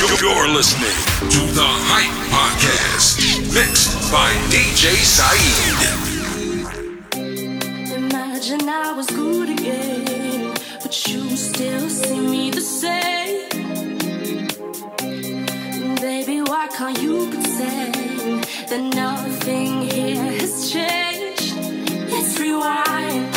You're listening to the Hype Podcast, mixed by DJ Saeed. Imagine I was good again, but you still see me the same. Baby, why can't you pretend that nothing here has changed? Let's rewind.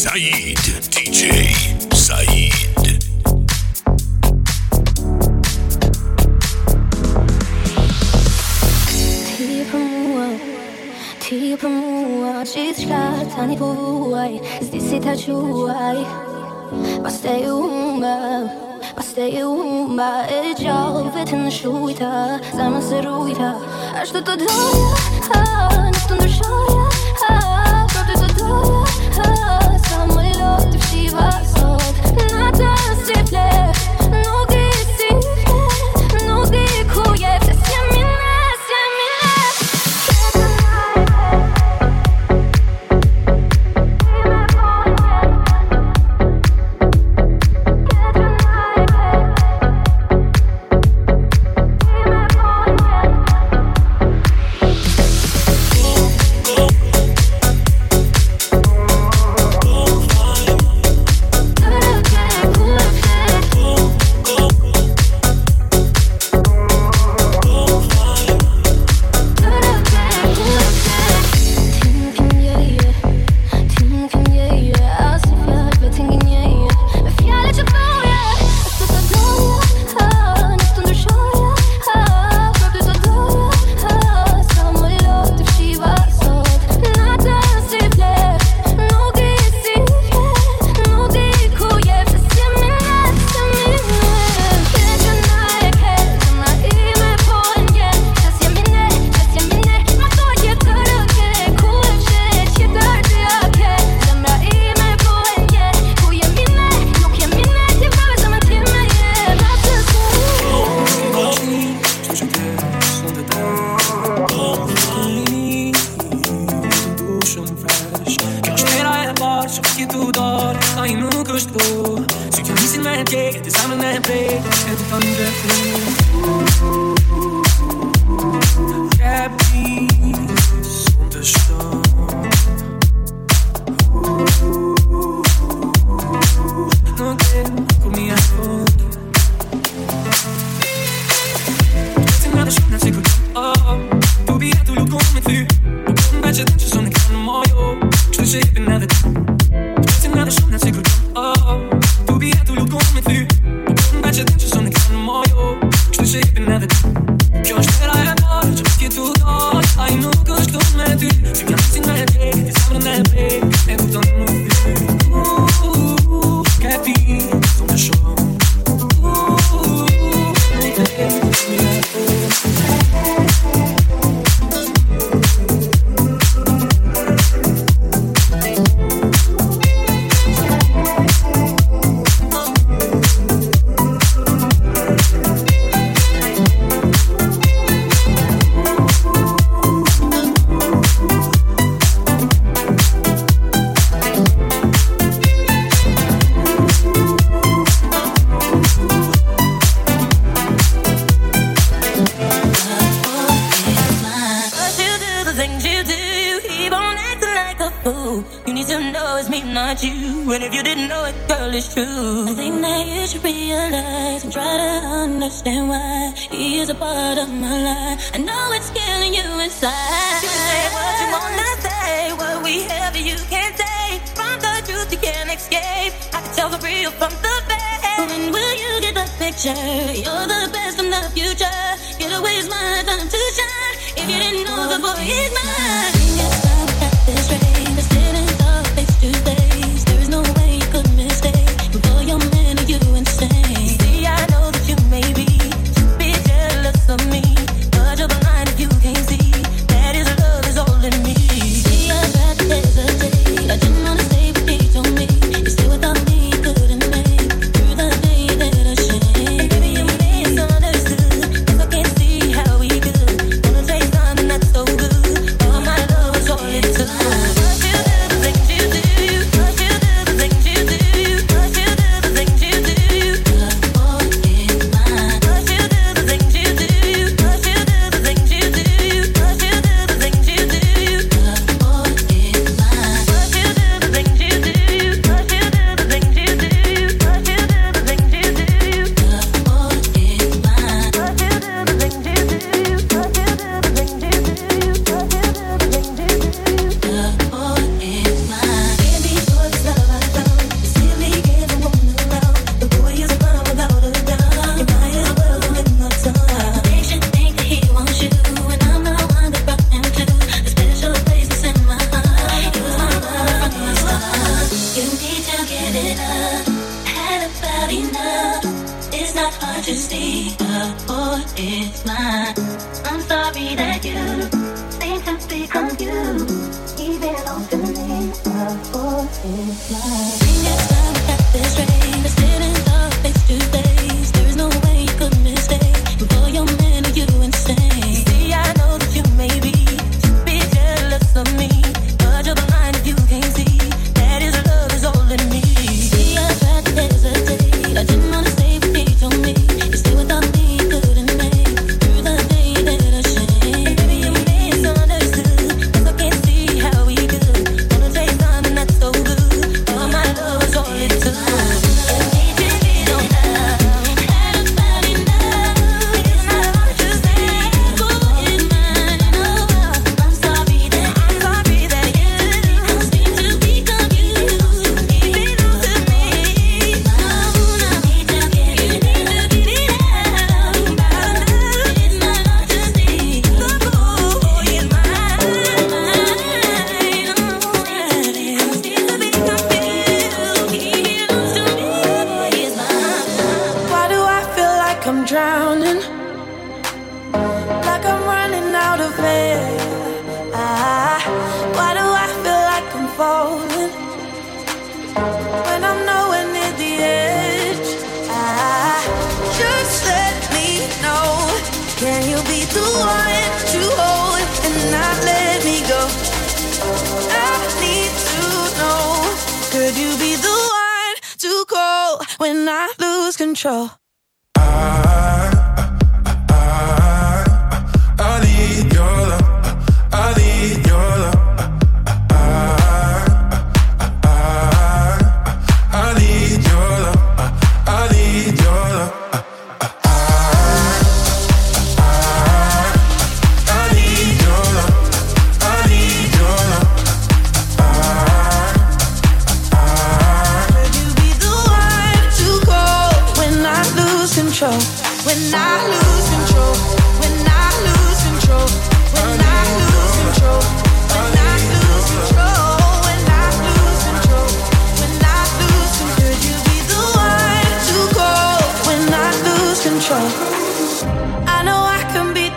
Said DJ Said Ti prova Ti prova Gjithçka tani po vuaj Zdi si ta quaj Pastaj u humba Pastaj u humba E gjallë vetën shujta Zemën se rujta Ashtu të doja Nuk të ndryshoja Prapë të doja if she was old. Not a stripper. You're the best from the future. Get away, it's my time to shine. If you didn't know, the boy is mine.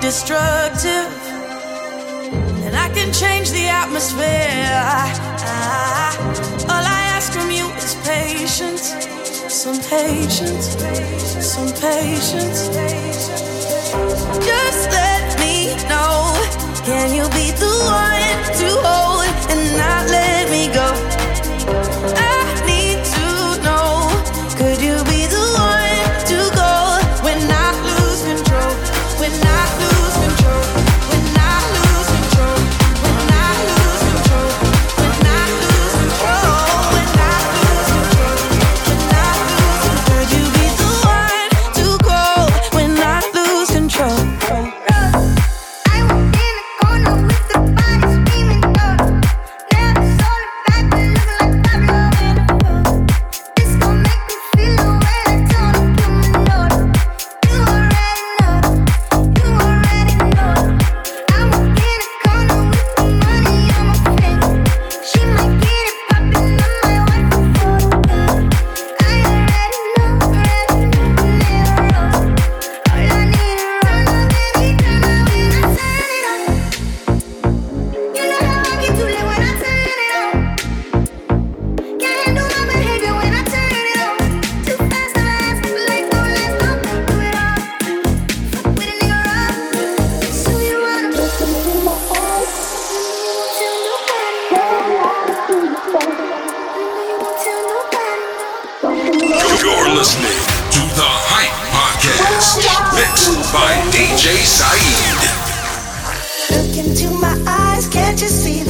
destructive, and I can change the atmosphere. I, all I ask from you is patience, some patience, some patience. Just let me know. Can you be the one to hold and not let me go? listening to the Hype Podcast, mixed by DJ Saeed. Look into my eyes, can't you see?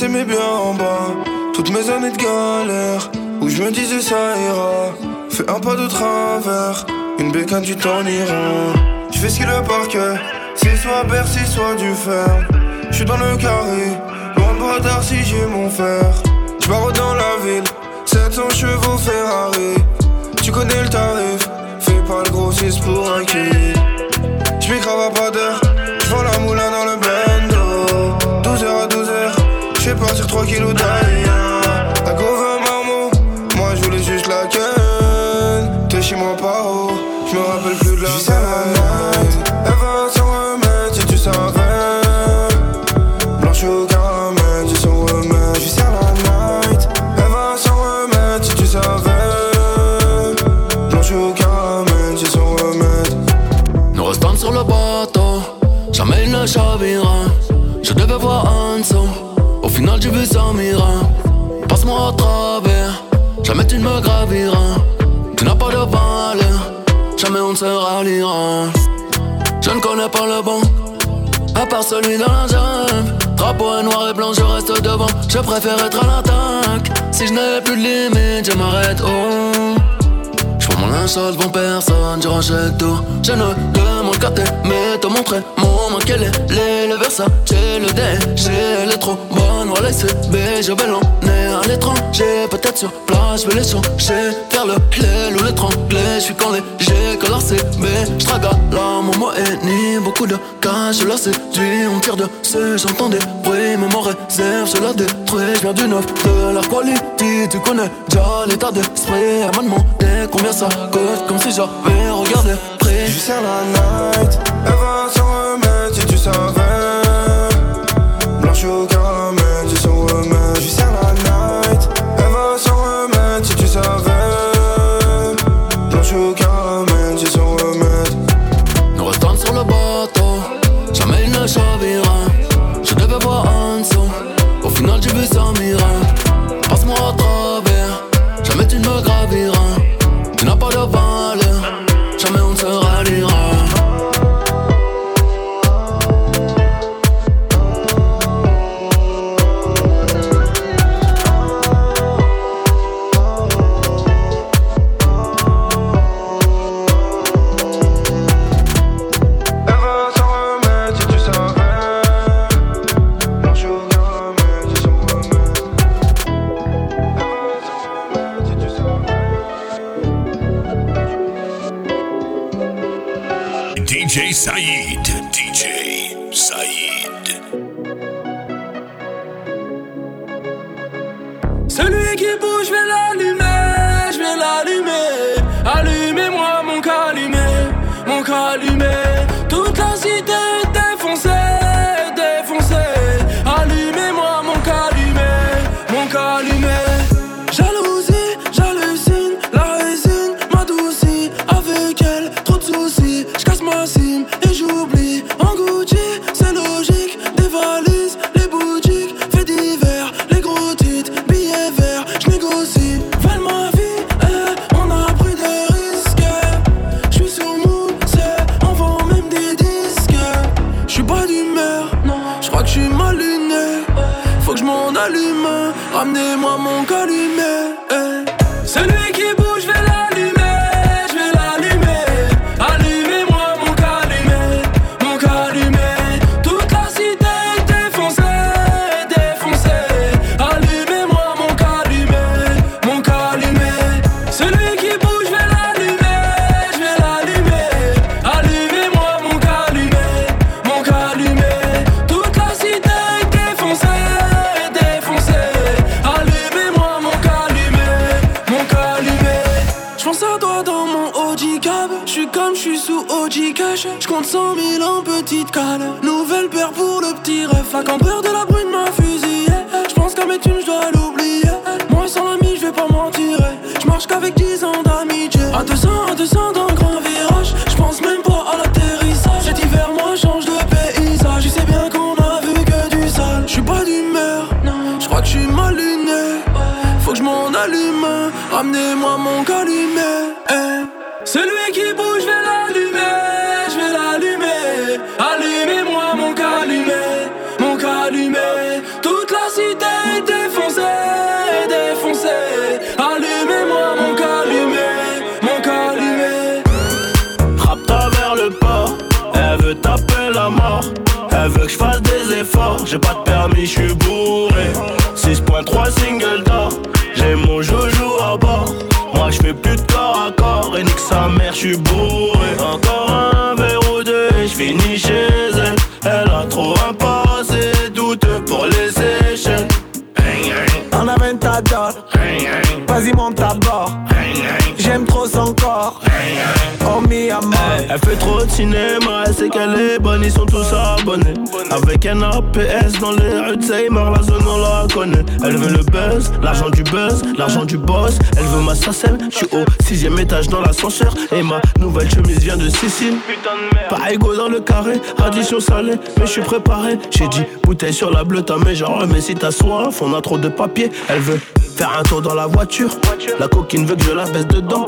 Je mes biens en bas. Toutes mes années de galère, où je me disais ça ira. Fais un pas de travers, une bécane, tu t'en iras. Je fais ce qu'il le parquet, c'est soit Bercy, soit du fer. Je suis dans le carré, loin de si j'ai mon fer. Je dans la ville, 700 chevaux Ferrari. Tu connais le tarif, fais pas le grossiste pour un kill. À pas d'heure, 3 kilos d'ailleurs La go veut marmot, moi j'voulais juste la ken T'es chez moi pas haut, j'me rappelle plus de la night Elle va s'en remettre si tu savais Blanche au caramel, j'ai son remède J'suis sur la night. Elle va s'en remettre si tu savais Blanche au caramel, j'ai son remède Nous restons sur le bateau, jamais il ne chavira. Je devais voir au final j'ai vu Samira. Passe-moi à travers, jamais tu ne me graviras. Tu n'as pas de valeur, jamais on ne se ralliera. Je ne connais pas le bon, à part celui dans la jungle. Drapeau noir et blanc, je reste devant. Je préfère être à l'attaque. Si je n'ai plus de limite, je m'arrête. Oh. J'prends mon linge sale devant personne, je rachète tout Je ne t'aimer, te montrer. Mon manque quel est les, le Versace, le DG, elle est trop bonne, voilà c'est B, je vais l'emmener à l'étranger, peut-être sur place, je vais les changer, faire le lait ou l'étrangler, je suis quand léger, que la CB, je traque à la maman et ni beaucoup de cash, je la séduis, on tire dessus, j'entends des bruits, mais mon réserve, je la détruis, je viens du neuf, de la quality, tu connais déjà l'état d'esprit, elle m'a demandé combien ça coûte, comme si j'avais regardé Je sers la night, elle va s'en remettre si tu savais. Blanche au Isaí cash. J'compte 100 000 en petite cale. Nouvelle paire pour le petit ref. À cambreur de la brune m'a fusillé. J'pense qu'à mes thunes, j'dois l'oublier. Moi sans l'ami, j'vais pas mentir. J'marche qu'avec 10 ans d'amitié. À 200, à 200 dans le grand virage. J'pense même pas à l'atterrissage. Cet hiver, moi change de paysage. Je sais bien qu'on a vu que du sale. J'suis pas d'humeur, non. J'crois que j'suis mal luné. Faut que j'm'en allume. Ramenez-moi mon calumet. eh. Celui qui bouge, je vais Elle veut que je fasse des efforts, j'ai pas de permis, je suis bourré. 6.3 single d'or, j'ai mon joujou à bord. Moi je fais plus de corps à corps, et nique sa mère, je suis bourré. Encore un verre ou deux, et je finis chez elle. Elle a trop un passé douteux pour les échelles. En aventador, vas-y monte à bord. J'aime trop son Elle fait trop de cinéma, elle sait qu'elle est bonne, ils sont tous abonnés. Avec un APS dans les rues de Seymour, la zone on la connaît. Elle veut le buzz, l'argent du buzz, l'argent du boss. Elle veut ma sacelle, je suis au sixième étage dans l'ascenseur. Et ma nouvelle chemise vient de Sicile. Pas égaux dans le carré, addition salée, mais je suis préparé. J'ai dit bouteille sur la bleue, mais genre, mais si t'as soif, on a trop de papier. Elle veut faire un tour dans la voiture. La coquine veut que je la baisse dedans.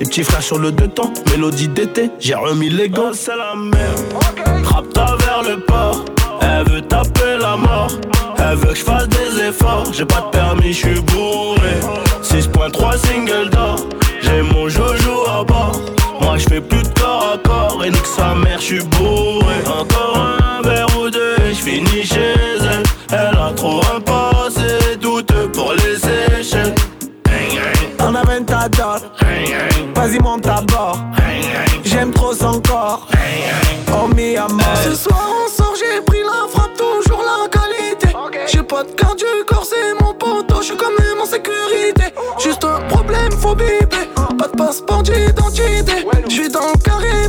Les petits frères sur le deux temps, mélodie d'été, j'ai remis les gants. c'est la merde. Frappe-toi vers le port, elle veut taper la mort. Elle veut que je fasse des efforts, j'ai pas de permis, je suis bourré. 6.3 single d'or, j'ai mon joujou à bord. Moi je fais plus de corps à corps, et nique sa mère, je suis bourré. Encore un verre ou deux, je finis chez vas-y monte à bord. J'aime trop son corps. Oh mi amor. Ce soir on sort, j'ai pris la frappe, toujours la qualité. J'ai pas de carte du corps, c'est mon poteau, je suis quand même en sécurité. Juste un problème, faut biper. Pas de passeport d'identité. J'suis dans le carré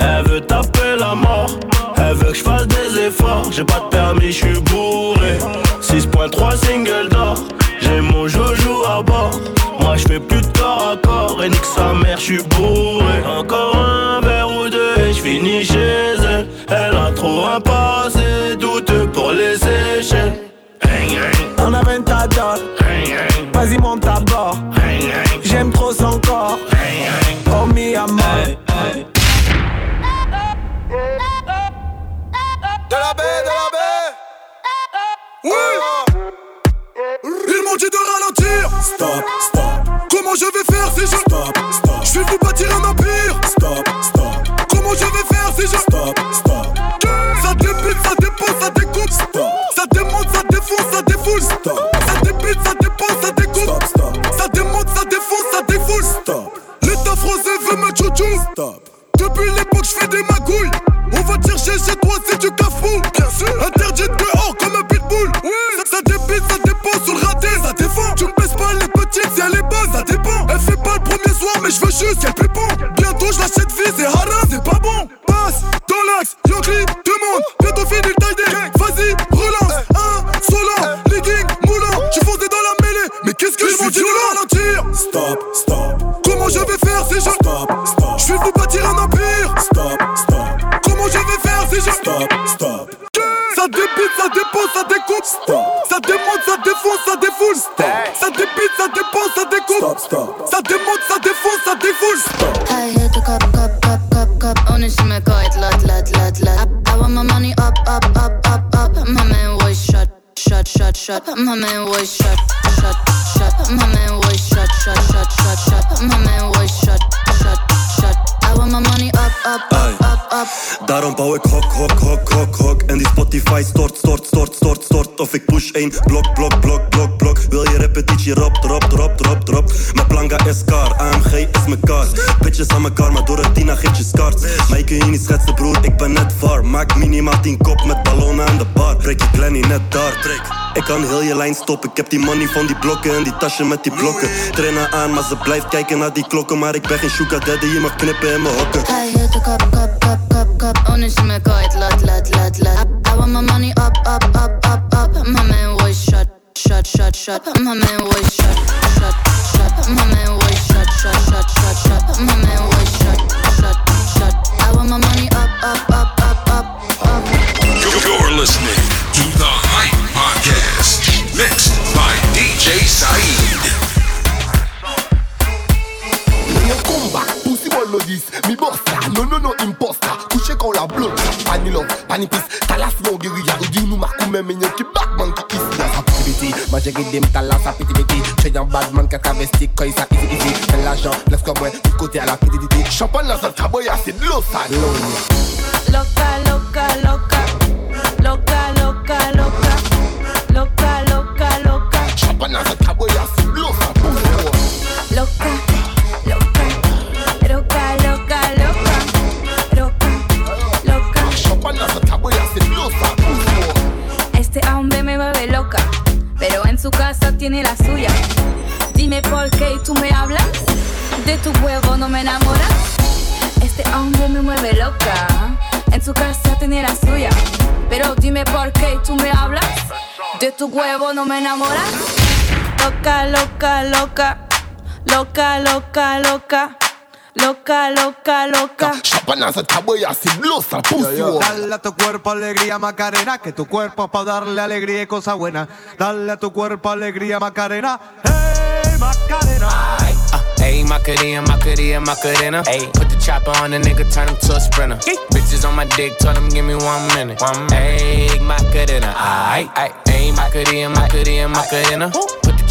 Elle veut taper la mort, elle veut que je fasse des efforts. J'ai pas de permis, je suis bourré. 6.3 single d'or, j'ai mon joujou à bord. Moi je fais plus de corps à corps et nique sa mère, je suis bourré. Encore un verre ou deux et je finis chez elle. Elle a trop un passé douteux pour les séchelles. On a 20 Vas-y monte Oui. Ils m'ont dit de ralentir. Stop, stop. Comment je vais faire si je. Stop, stop. Je vais vous bâtir un empire. Stop, stop. Comment je vais faire si je. Stop, stop. Ça débute, ça dépose, ça découpe. Stop. Ça démonte, ça défonce, ça défoule. Stop. Ça débute, ça dépose, ça découpe. Stop, stop. Ça démonte, ça défonce, ça défoule. Stop. L'état français veut me chouchou. Stop. Depuis l'époque, je fais des magouilles. On va chercher chez toi si tu cafou. Bien sûr. Interdit dehors sur le raté. Ça défend. Tu me baisses pas les petites si elle est ça dépend. Elle fait pas le premier soir, mais je veux juste qu'elle pépon. Bientôt, je l'achète vie, c'est haram, c'est pas bon. Passe dans l'axe, Yankee, demande. Bientôt fini le taille Vas-y, relance. Un, solo, legging, moulant. Tu foncé dans la mêlée. Mais qu'est-ce que je suis violent ralentir? Stop, stop. Comment je vais faire si je. Stop, stop. Je vais vous bâtir un empire. Stop, stop. Comment je vais faire si je. Stop, stop. Să de bit, să de pot, să de cop Să de mod, să de fond, să de furs Să de bit, să de pot, să de cop Să de mod, să de fond, să de furs Hai, hai, tu cap, cap, cap, cap, cap Unii și me coit, lot, lot, lot, lot I want my money up, up, up, up, up. My man was shot, shot, shot, shot. My man was shot, shot, shot. My man was shot, shot, shot, shot, shot. My man was shot, shot, shot. I want my money up, up, up, up. Daarom bouw ik hok, hok, hok, hok, hok. En die Spotify stort, stort, stort, stort, stort. Of ik push één blok, blok, blok, blok, blok. Wil je repetitie, rap, drop, drop, drop, drop. Mijn planga is kaar, AMG is mijn kaart. Bitches aan mekaar, maar door het Tina geeft je scars Maar je kun je niet schetsen broer, ik ben net var. Maak minimaal 10 kop met ballonnen aan de bar. Breek je Glenny net daar, trek ik kan heel je lijn stoppen, ik heb die money van die blokken en die tasje met die blokken Trainen aan, maar ze blijft kijken naar die klokken Maar ik ben geen sugar daddy, je mag knippen in mijn hokken I hit the cup, cup, cup, cup, cup. On is me kite, lot, lot, lot, lot. I want my money up, up, up, up, up. My man was shut, shut, shut, shut. My man was shut, shut, shut. My man was shut, shut, shut, shut, shut. My man was shut, shut, shut. I want my money up, up, up, up, up, up. You're listening to the Hype mixed by DJ Saeed. Melodies, mi borsa, non non non imposta Couché quand la bloque, pani love, Talas yon guérilla, ou di nou markou men Menyon ki bakman ki kis La sa piti biti, man jere dem talas sa piti biti Che yon badman ka travesti, koy sa iti iti Ten la jan, les mwen, tout kote a la piti diti Champagne la sa traboya, se de l'eau sa Loca, loca, loca Loca, loca, loca loca. Loca, loca. Loca, loca, loca. Loca, Este hombre me mueve loca, pero en su casa tiene la suya. Dime por qué tú me hablas, de tu huevo no me enamoras. Este hombre me mueve loca, en su casa tiene la suya. Pero dime por qué tú me hablas, de tu huevo no me enamoras. Loca, loca, loca, loca, loca, loca. Loca, loca, loca. C'est de l'eau sale pousse Dale a tu cuerpo alegría Macarena, que tu cuerpo es para darle alegría y cosas buenas. Dale a tu cuerpo alegría Macarena, hey Macarena. Ayy, Macarena, Macarena, Macarena. Ayy, put the chopper on the nigga, turn him to a sprinter. Bitches on my dick, told him give me one minute. One Ayy, Macarena, aight, aight. Ayy, Macarena, Macarena, Macarena. Put the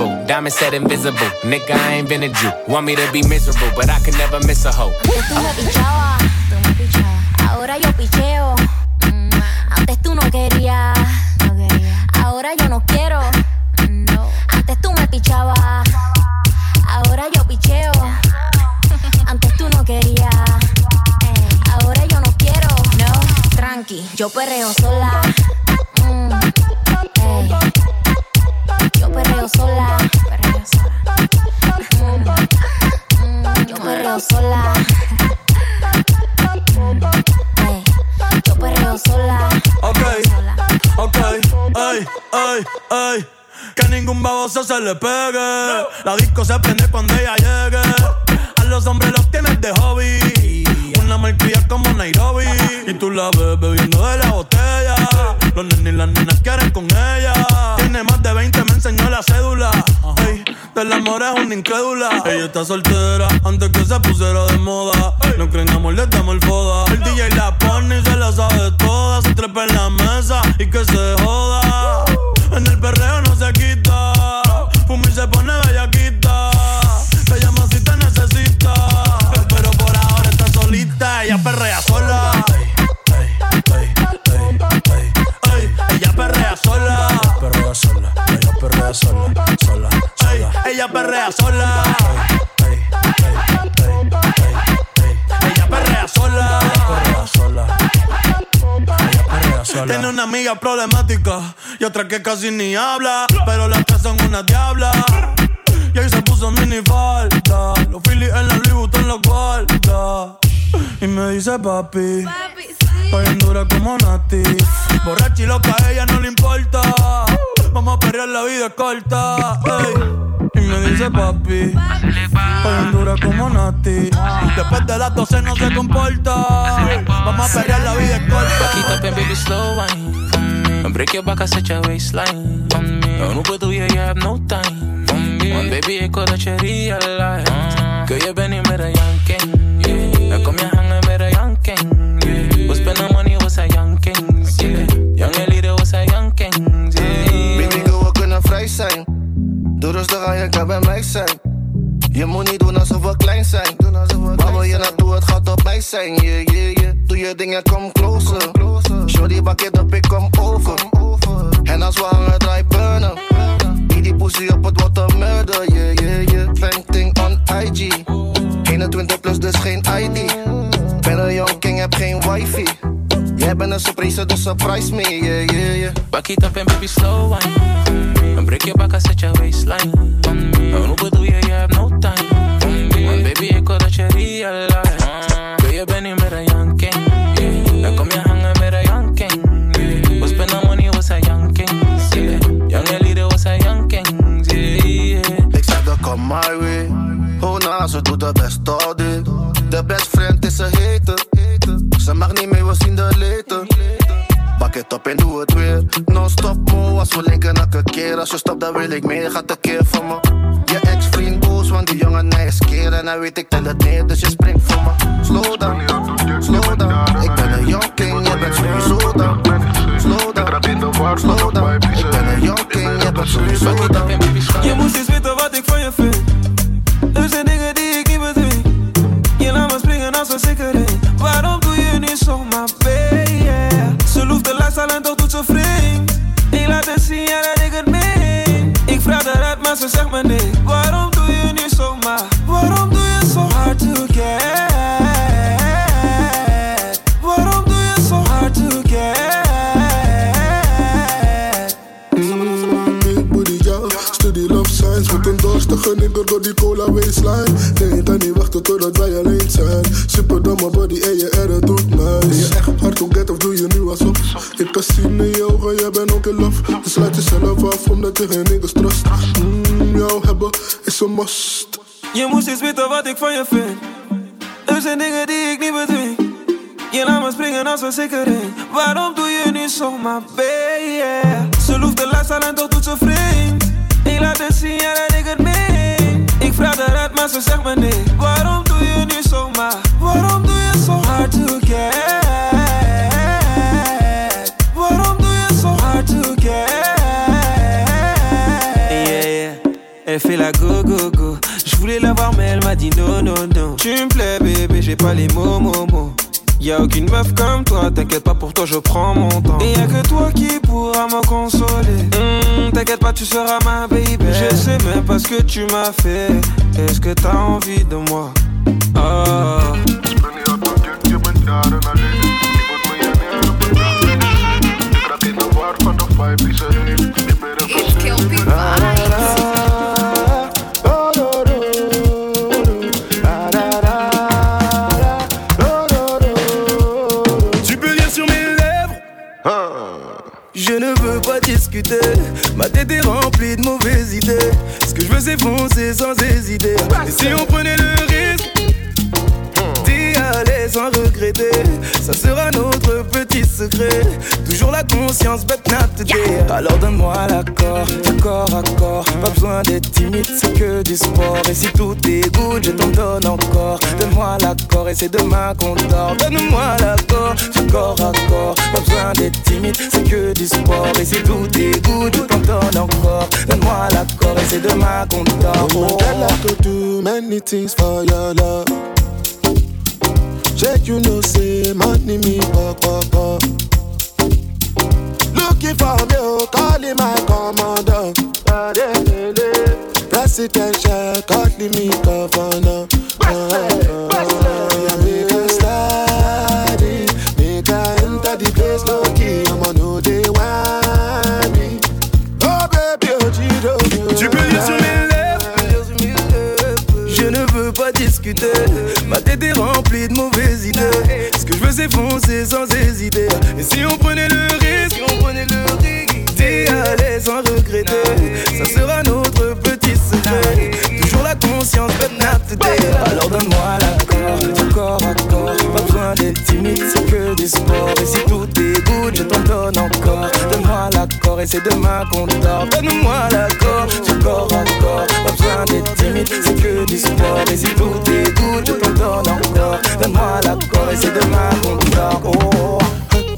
boo. Diamond said invisible. Nigga, I ain't been a Jew. Want me to be miserable, but I can never miss a hoe. Tú me pichabas, tú me pichabas. Ahora yo picheo. Mm, antes tú no querías. Ahora yo no quiero. Antes tú me pichabas. Ahora yo picheo. Antes tú no querías. Ahora yo no quiero. No, tranqui, yo perreo sola. Mm. Yo perreo sola. Perreo sola. Mm, yo perreo sola. Ey. Yo perreo sola. Ok, ok, ay, ay, ay. Que ningún baboso se le pegue. La disco se prende cuando ella llegue. A los hombres los tienes de hobby. Una malcria como Nairobi. Y tú la ves bebiendo de la botella. Los nenes y las nenas quieren con ella. Tiene más de 20, me enseñó la cédula. Ey, del amor es una incrédula. Ella está soltera antes que se pusiera de moda. No creen amor, le damos el foda. El DJ la pone y se la sabe toda. Se trepa en la mesa y que se joda. En el perreo no se quita. Fuma y se pone perrea sola, sola, ella perrea sola. Ella perrea sola. perrea sola. Ella perrea sola. Tiene una amiga problemática y otra que casi ni habla. Pero las tres son una diabla. Y ahí se puso mini falta. Los Phillies en la Louis Vuitton la cuarta. Y me dice papi. Estoy en dura como Nati. Borracha y loca, a ella no le importa. Vamos a perrear, la vida es corta. ey. Y me dice papi. Estoy en dura como Nati. Después de las 12 no se comporta. Vamos a perrear, la vida es corta. up and baby slow wine. And break your back, I set your waistline. En hoe bedoel je, je hebt no time. Want baby, wil dat je realize. Kun je bent niet meer Doe rustig aan, je kan bij mij zijn. Je moet niet doen alsof we klein zijn. Waar wil je naartoe, het gaat op mij zijn. Yeah, yeah, yeah. Doe je dingen, kom closer. Shorty, bak je op, ik kom over. En als we hangen, draai burnen. Niet die pussy op het water murder. Yeah, yeah, yeah. Thing on IG. 21 plus, dus geen ID. Ben een young king, heb geen wifi. Bent een surprise, dus surprise me. Yeah, yeah, yeah. Back it up and baby slow wine. And break your back, I set your waistline. En hoe bedoel je, je hebt no time. Want baby, ik wil dat je realize. Kun je bent niet wil ik meer. Gaat een keer van me. Je ex-vriend boos, want die jongen nice keer. En hij weet ik tel het neer, eens weten wat ik van je vind. Er zijn dingen die ik niet bedwing. Je laat me springen als een sikkering. Waarom doe je niet zomaar baby? Ze loeft de laatste en toch doet ze vreemd. Ik laat het zien, ja dat ik het meen. Ik vraag eruit, maar ze zegt me nee. Waarom doe je voulais la voir mais elle m'a dit non non non. Tu me plais bébé, j'ai pas les mots mots mots. Y'a aucune meuf comme toi, t'inquiète pas pour toi, je prends mon temps. Et y'a que toi qui pourras me consoler. Hmm, t'inquiète pas, tu seras ma baby. Je sais même pas ce que tu m'as fait. Est-ce que t'as envie de moi? Oh. Ce que je veux c'est foncer sans hésiter. Et si on prenait le risque regretter Ça sera notre petit secret. Toujours la conscience but not today Alors donne-moi l'accord, à corps Pas besoin d'être timide, c'est que du sport. Et si tout est good, je t'en donne encore. Donne-moi l'accord et c'est demain qu'on dort Donne-moi l'accord, à corps Pas besoin d'être timide, c'est que du sport. Et si tout est good, je t'en donne encore. Donne-moi l'accord et c'est demain qu'on dort. Check, you know, say, money me, pop, pop, pop. Looking for me, oh, calling my commander. Presidential, calling me governor. Make a slide make a enter the place, low key. I'ma know they. Oh, baby, oh, Chido. Tu peux lire sur mes lèvres Je ne veux pas discuter Ma tête est remplie de mauvaises idées. Ce que je veux c'est foncer sans hésiter. Et si on prenait le risque D'y aller sans regretter Ça sera notre petit secret La conscience but not Alors donne-moi l'accord Du corps à corps. Pas besoin d'être timide c'est que du sport Et si tout good je t'en donne encore. Donne-moi l'accord et c'est demain qu'on dort Donne-moi l'accord Du corps à corps. Pas besoin d'être timide c'est que du sport Et si tout good je t'en donne encore. Donne-moi l'accord et c'est demain qu'on dort oh.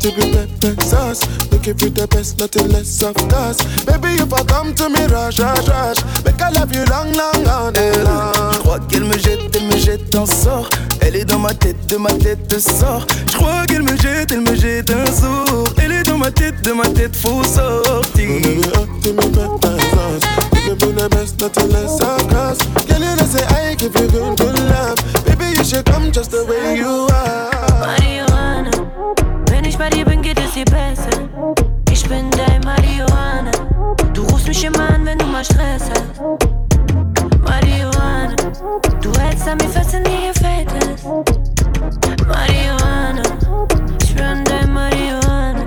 To be pepper sauce. Looking for the best, nothing less of course. Baby, if I come to me, rush, rush, rush. Make I love you long, long, on and Je crois qu'elle me jette, elle me jette un sort. Elle est dans ma tête, de ma tête sort. Je crois qu'elle me jette, elle me jette un sort. Elle est dans ma tête, de ma tête, faut sortir. Baby, up to me, pepper sauce. Looking for the best, nothing less of course. Girl, you know say I give you good, good love. Baby, you should come just the way you are. Bin dein Marihuana. Du rufst mich immer an, wenn du mal Stress hast. Marihuana, du hältst an mir fest, wenn dir gefällt es. Marihuana, ich bin dein Marihuana.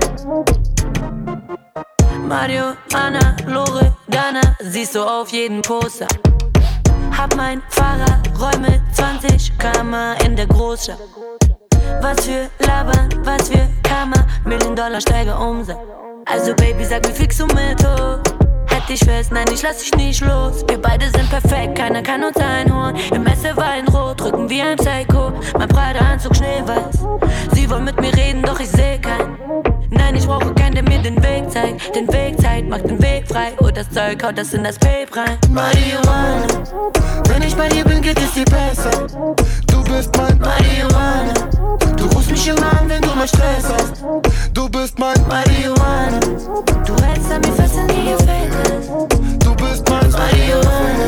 Marihuana, Loredana, siehst du auf jeden Poster. Hab mein Fahrer, Räume 20 Kammer in der Großstadt. was für labern was für kammer million Dollar steiger umsatz also Baby sag mir fix um mit hoch. Halt dich fest, nein, ich lass dich nicht los. Wir beide sind perfekt, keiner kann uns einholen. Im Messer Weinrot, drücken wie ein Psycho. Mein Prada-Anzug schneeweiß. Sie wollen mit mir reden, doch ich seh keinen. Nein, ich brauche keinen, der mir den Weg zeigt. Den Weg zeigt, macht den Weg frei. Und das Zeug haut das in das Vape rein. Marihuana, wenn ich bei dir bin, geht es dir besser. Du bist mein Marihuana. Du rufst mich immer an, wenn du mal Stress hast. Du bist mein Marihuana. Du hältst an mir fest, wenn dir gefällt es. Du bist mein Marihuana.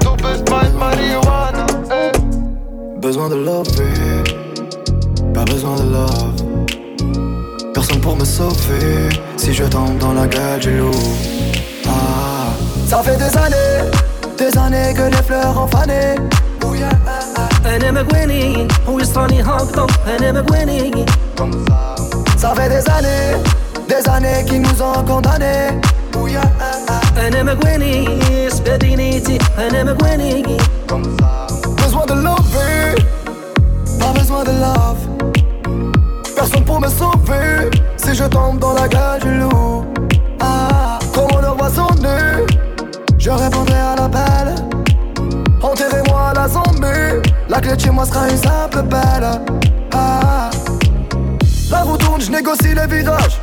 Du bist mein Marihuana. ey. Besoin de love, babe. Pas besoin de love. Personne pour me sauver. Si je tombe dans la gueule du loup. Ah. Ça fait des années, des années que les fleurs ont fané. انا مقويني ويصراني هابطة انا مقويني Ça fait des années, des années qui nous ont condamnés. Besoin de lover Pas besoin de love. Personne pour me sauver. Si je tombe dans la gueule du loup ah, Comme le roi sonne Je répondrai à l'appel. Enterrez-moi à la zombie. La clé de chez moi sera une simple pelle. Ah, La roue tourne, je négocie les virages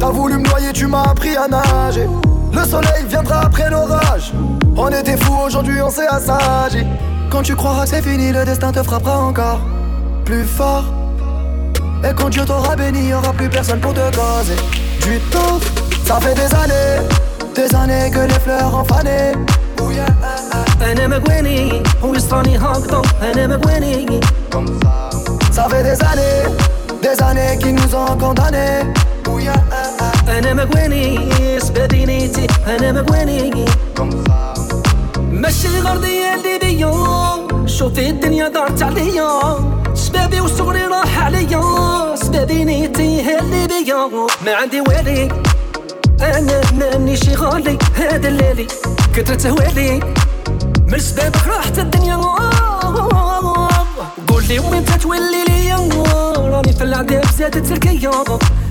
T'as voulu me noyer, tu m'as appris à nager. Le soleil viendra après l'orage. On était fous, aujourd'hui on s'est assagi. Quand tu croiras que c'est fini, le destin te frappera encore plus fort. Et quand Dieu t'aura béni, y aura plus personne pour te causer. Du temps, ça fait des années, des années que les fleurs ont fané. Ça fait des années, des années qui nous ont condamnés. أنا مقوانيس بدينيتي أنا مقواني ماشي الغرضية اللي بيا شوفي الدنيا دارت عليا. شبابي وصغري راح عليا سبابي نيتي هي اللي بيا ما عندي والي أنا ماني شي غالي. هذا الليلي كثرة هوالي من سبابك راحت الدنيا. قول لي وين تتولي ليا راني في العذاب زادت الكيا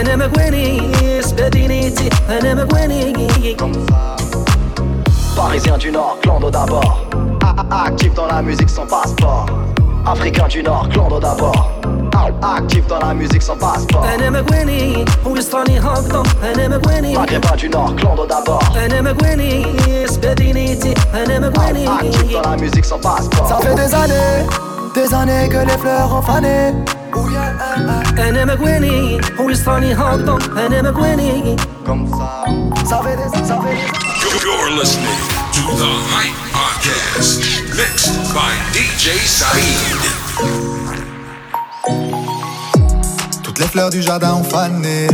انا مقواني بدينيتي انا مقواني Parisien du Nord, clando d'abord. Ah, ah, Actif dans la musique sans passeport. Africain du Nord, clando d'abord. Ah, Actif dans la musique sans passeport. انا مقواني ويصراني هكذا انا مقواني Maghrébin du Nord, clando d'abord. انا مقواني بدينيتي انا مقواني Actif dans la musique sans passeport. Ça fait des années, des années que les fleurs ont fané انا مقواني ويصراني هكذا انا مقواني Ça fait des, ça fait des You're listening to the Hype Podcast, mixed by DJ Saeed. Toutes les fleurs du jardin ont fané.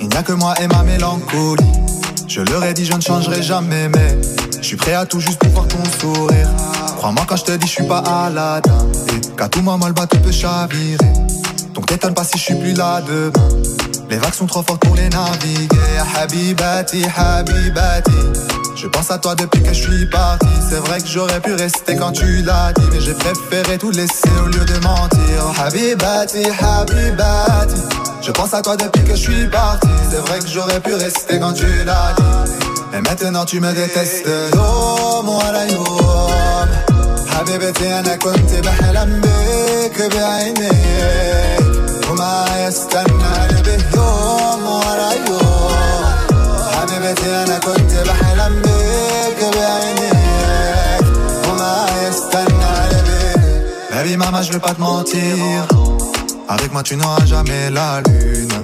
Il n'y a que moi et ma mélancolie. Je leur ai dit, je ne changerai jamais, mais je suis prêt à tout juste pour voir ton sourire. Crois-moi quand je te dis, je suis pas Aladdin. Et qu'à tout moment, le bateau peut chavirer. Donc t'étonne pas si je suis plus là demain. Les vagues sont trop fortes pour les naviguer. Habibati, Habibati. Je pense à toi depuis que je suis parti. C'est vrai que j'aurais pu rester quand tu l'as dit. Mais j'ai préféré tout laisser au lieu de mentir. Habibati, Habibati. Je pense à toi depuis que je suis parti. C'est vrai que j'aurais pu rester quand tu l'as dit. Et maintenant tu me détestes. Yom wala yom. حبيبتي انا كنت بحلم بك بعينيك وما يستنى قلبي يوم ورا يوم حبيبتي انا كنت بحلم بك بعينيك وما يستنى قلبي Baby mama je veux pas te mentir Avec moi tu n'auras jamais la lune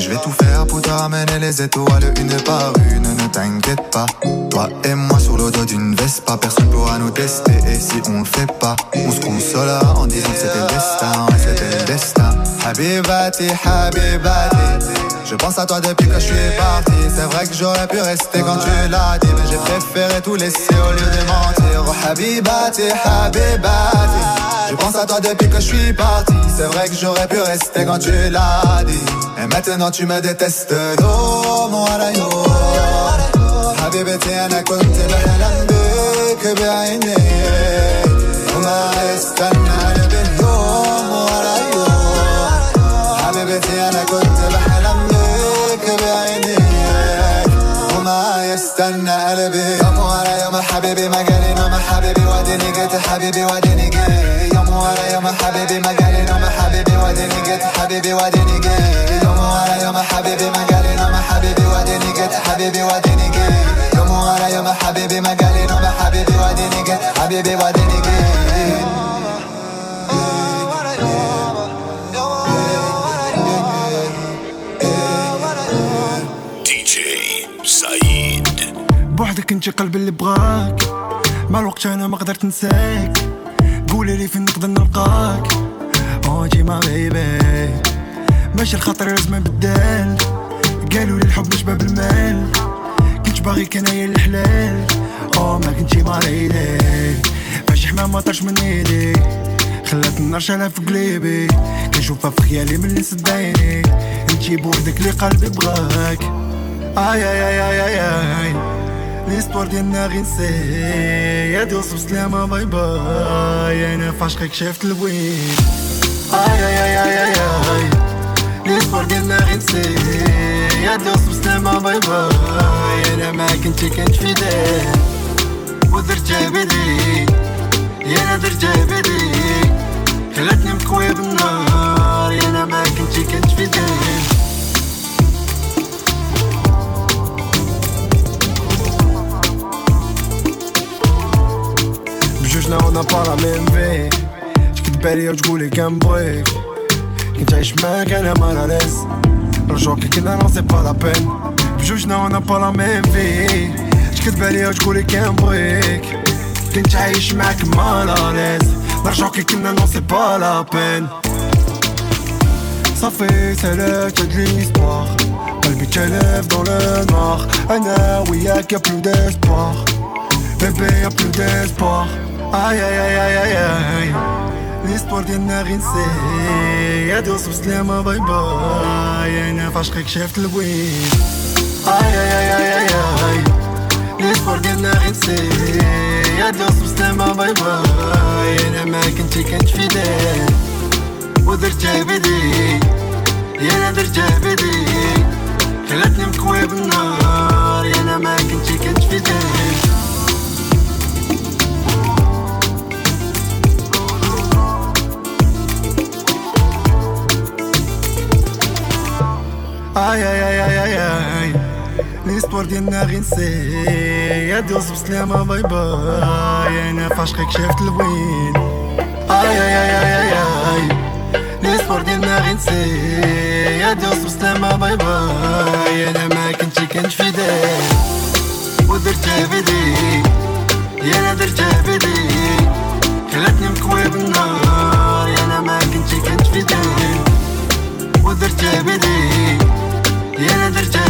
je vais tout faire pour te ramener les étoiles une par une. Ne t'inquiète pas Toi et moi sur le dos d'une Vespa. Personne pourra nous tester Et si on le fait pas On se consolera en disant que c'était le destin c'était le destin. Habibati, Habibati Je pense à toi depuis que je suis parti C'est vrai que j'aurais pu rester quand tu l'as dit Mais j'ai préféré tout laisser au lieu de mentir Oh Habibati, Habibati Je pense à toi depuis que je suis parti C'est vrai que j'aurais pu rester quand tu l'as dit Et maintenant tu me détestes يوم ورا يوم حبيبتي انا كنت بحلم بك بعينيك وما يستنى استنى قلبي. يا مو على يوم حبيبي ما جالي نوم حبيبي وديني جيت حبيبي وديني جيت يا مو على يوم حبيبي ما جالي نوم حبيبي وديني جيت حبيبي وديني جيت يا مو على يوم حبيبي ما جالي نوم حبيبي وديني جيت حبيبي وديني جيت يا مو على يوم حبيبي ما جالي نوم حبيبي وديني جيت حبيبي وديني جيت بوحدك انت قلبي اللي بغاك. مع الوقت أنا ما قدرت نساك. قولي لي فين نقدر نلقاك. أو ما بيبي ماشي الخطر لازم بدال قالوا لي الحب مش باب المال. كنت باغيك انايا الحلال. أو ما كنتي مريضي فاش حمام ما طرش من ايدي خلات النار شالها في قليبي. كنشوفها في خيالي من اللي صدقيني. انتي بوحدك اللي قلبي بغاك. آي آي آي آي آي, آي. ليستوار ديالنا غي يا دوز بسلامة باي باي أنا فاشقك شفت شافت الوين اي اي اي اي اي ليستوار ديالنا غي نسيها دوز بسلامة باي باي أنا معاك انت كنت فداك ودرتها بدي يا أنا درتها بدي مكوي بالنار أنا معاك انت كنت فداك Maintenant on n'a pas la même vie J'quitte période, j'roule qu'un brick Qui t'aille chemin, qu'elle est mal à l'aise Le jour qui n'a c'est pas la peine Puis on n'a pas la même vie J'quitte période, j'roule qu'un brick Qui t'aille chemin, qu'elle est mal à l'aise L'argent qui n'a c'est pas la peine Ça fait, c'est le cas de l'histoire Palmi lève dans le noir. Aïna, oui, y'a plus d'espoir. Bébé, y'a plus d'espoir. اي اي اي اي اي ليستوار ديالنا غي نسيها دوز بسلامة باي باي أنا فعشقك شافت البوين اي اي اي اي اي اي ليستوار ديالنا غي نسيها دوز بسلامة باي باي أنا معاك انتي كنت في دار ودرتها بدي يا أنا درتها بدي خلاتني مكوي بالنار أنا ما كنتي كنت في دار اي اي اي اي اي ليستوار ديالنا غي نسيا دوز بسلامة باي باي أنا فعشقك شافت الوين اي اي اي اي اي ليستوار ديالنا غي نسيا دوز بسلامة باي باي أنا ما كنتي كنت في ودرتها بدي يا أنا درتها بدي خلتني مكوي بالنار يا أنا ما كنتي كنت في ودرتها بدي viene a